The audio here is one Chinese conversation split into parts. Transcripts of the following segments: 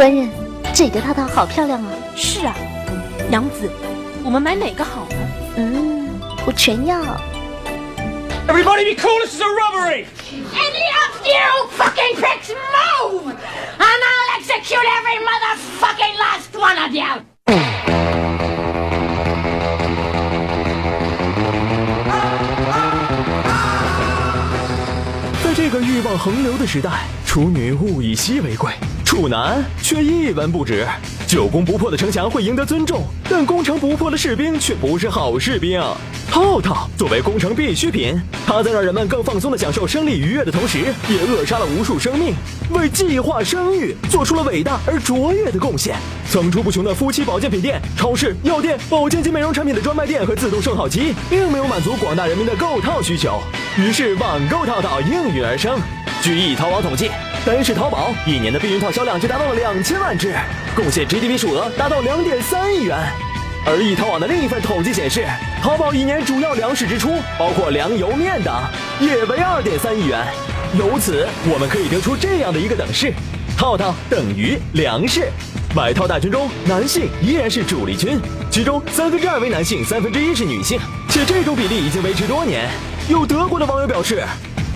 官人，这个套套好漂亮啊！是啊，娘子，我们买哪个好呢？嗯，我全要。Everybody be cool, this is a robbery! Any of you fucking pricks move! And I'll execute every motherfucking last one of you! 在这个欲望横流的时代，处女物以稀为贵，处男却一文不值。久攻不破的城墙会赢得尊重，但攻城不破的士兵却不是好士兵。套套作为攻城必需品，它在让人们更放松的享受生理愉悦的同时，也扼杀了无数生命，为计划生育做出了伟大而卓越的贡献。层出不穷的夫妻保健品店、超市、药店、保健及美容产品的专卖店和自动售套机，并没有满足广大人民的购套需求，于是网购套套应运而生。据易淘网统计，单是淘宝一年的避孕套销量就达到了两千万只，贡献 GDP 数额达到两点三亿元。而易淘网的另一份统计显示，淘宝一年主要粮食支出，包括粮油面等，也为二点三亿元。由此，我们可以得出这样的一个等式：套套等于粮食。买套大军中，男性依然是主力军，其中三分之二为男性，三分之一是女性，且这种比例已经维持多年。有德国的网友表示，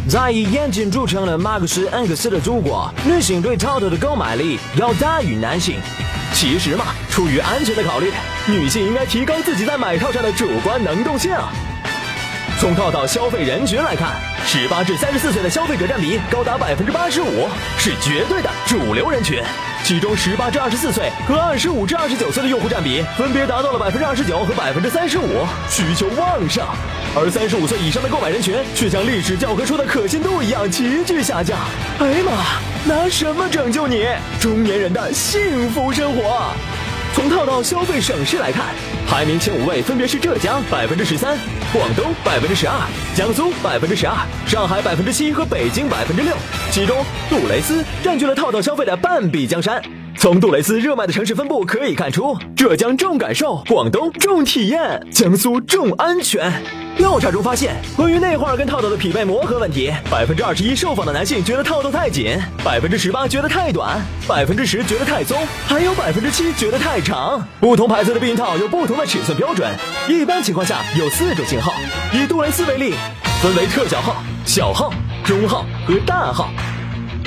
在以严谨著称的马克思恩格斯的祖国，女性对套头的购买力要大于男性。其实嘛，出于安全的考虑，女性应该提高自己在买套上的主观能动性。从套套消费人群来看，十八至三十四岁的消费者占比高达百分之八十五，是绝对的主流人群。其中，十八至二十四岁和二十五至二十九岁的用户占比分别达到了百分之二十九和百分之三十五，需求旺盛。而三十五岁以上的购买人群却像历史教科书的可信度一样急剧下降。哎呀妈，拿什么拯救你中年人的幸福生活？从套套消费省市来看，排名前五位分别是浙江百分之十三、广东百分之十二、江苏百分之十二、上海百分之七和北京百分之六。其中，杜蕾斯占据了套套消费的半壁江山。从杜蕾斯热卖的城市分布可以看出，浙江重感受，广东重体验，江苏重安全。调查中发现，关于内画跟套套的匹配磨合问题，百分之二十一受访的男性觉得套套太紧，百分之十八觉得太短，百分之十觉得太松，还有百分之七觉得太长。不同牌子的避孕套有不同的尺寸标准，一般情况下有四种型号。以杜蕾斯为例，分为特小号、小号、中号和大号。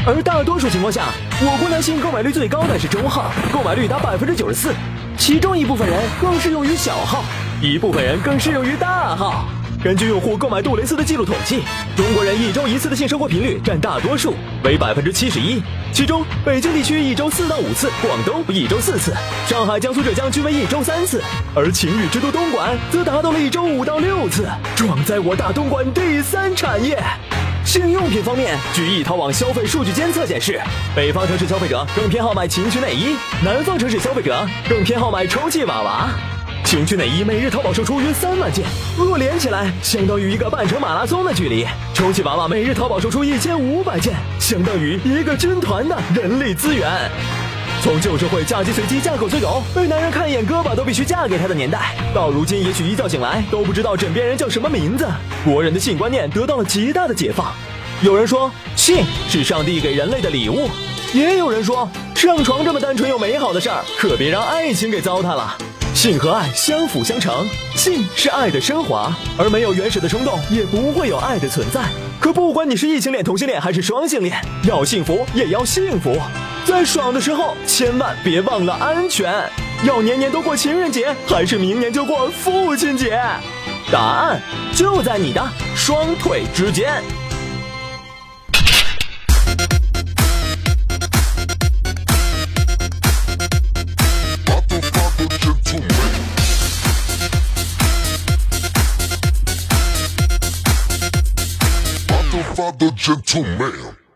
而大多数情况下，我国男性购买率最高的是中号，购买率达百分之九十四，其中一部分人更适用于小号，一部分人更适用于大号。根据用户购买杜蕾斯的记录统计，中国人一周一次的性生活频率占大多数，为百分之七十一。其中，北京地区一周四到五次，广东一周四次，上海、江苏、浙江均为一周三次，而情侣之都东莞则达到了一周五到六次，壮哉我大东莞第三产业！性用品方面，据易淘网消费数据监测显示，北方城市消费者更偏好买情趣内衣，南方城市消费者更偏好买充气娃娃。情趣内衣每日淘宝售出约三万件，若连起来，相当于一个半程马拉松的距离。充气娃娃每日淘宝售出一千五百件，相当于一个军团的人力资源。从旧社会嫁鸡随鸡嫁狗随狗，被男人看一眼胳膊都必须嫁给他的年代，到如今也许一觉醒来都不知道枕边人叫什么名字，国人的性观念得到了极大的解放。有人说性是上帝给人类的礼物，也有人说上床这么单纯又美好的事儿，可别让爱情给糟蹋了。性和爱相辅相成，性是爱的升华，而没有原始的冲动，也不会有爱的存在。可不管你是异性恋、同性恋还是双性恋，要幸福也要幸福。在爽的时候，千万别忘了安全。要年年都过情人节，还是明年就过父亲节？答案就在你的双腿之间。Father, gentleman.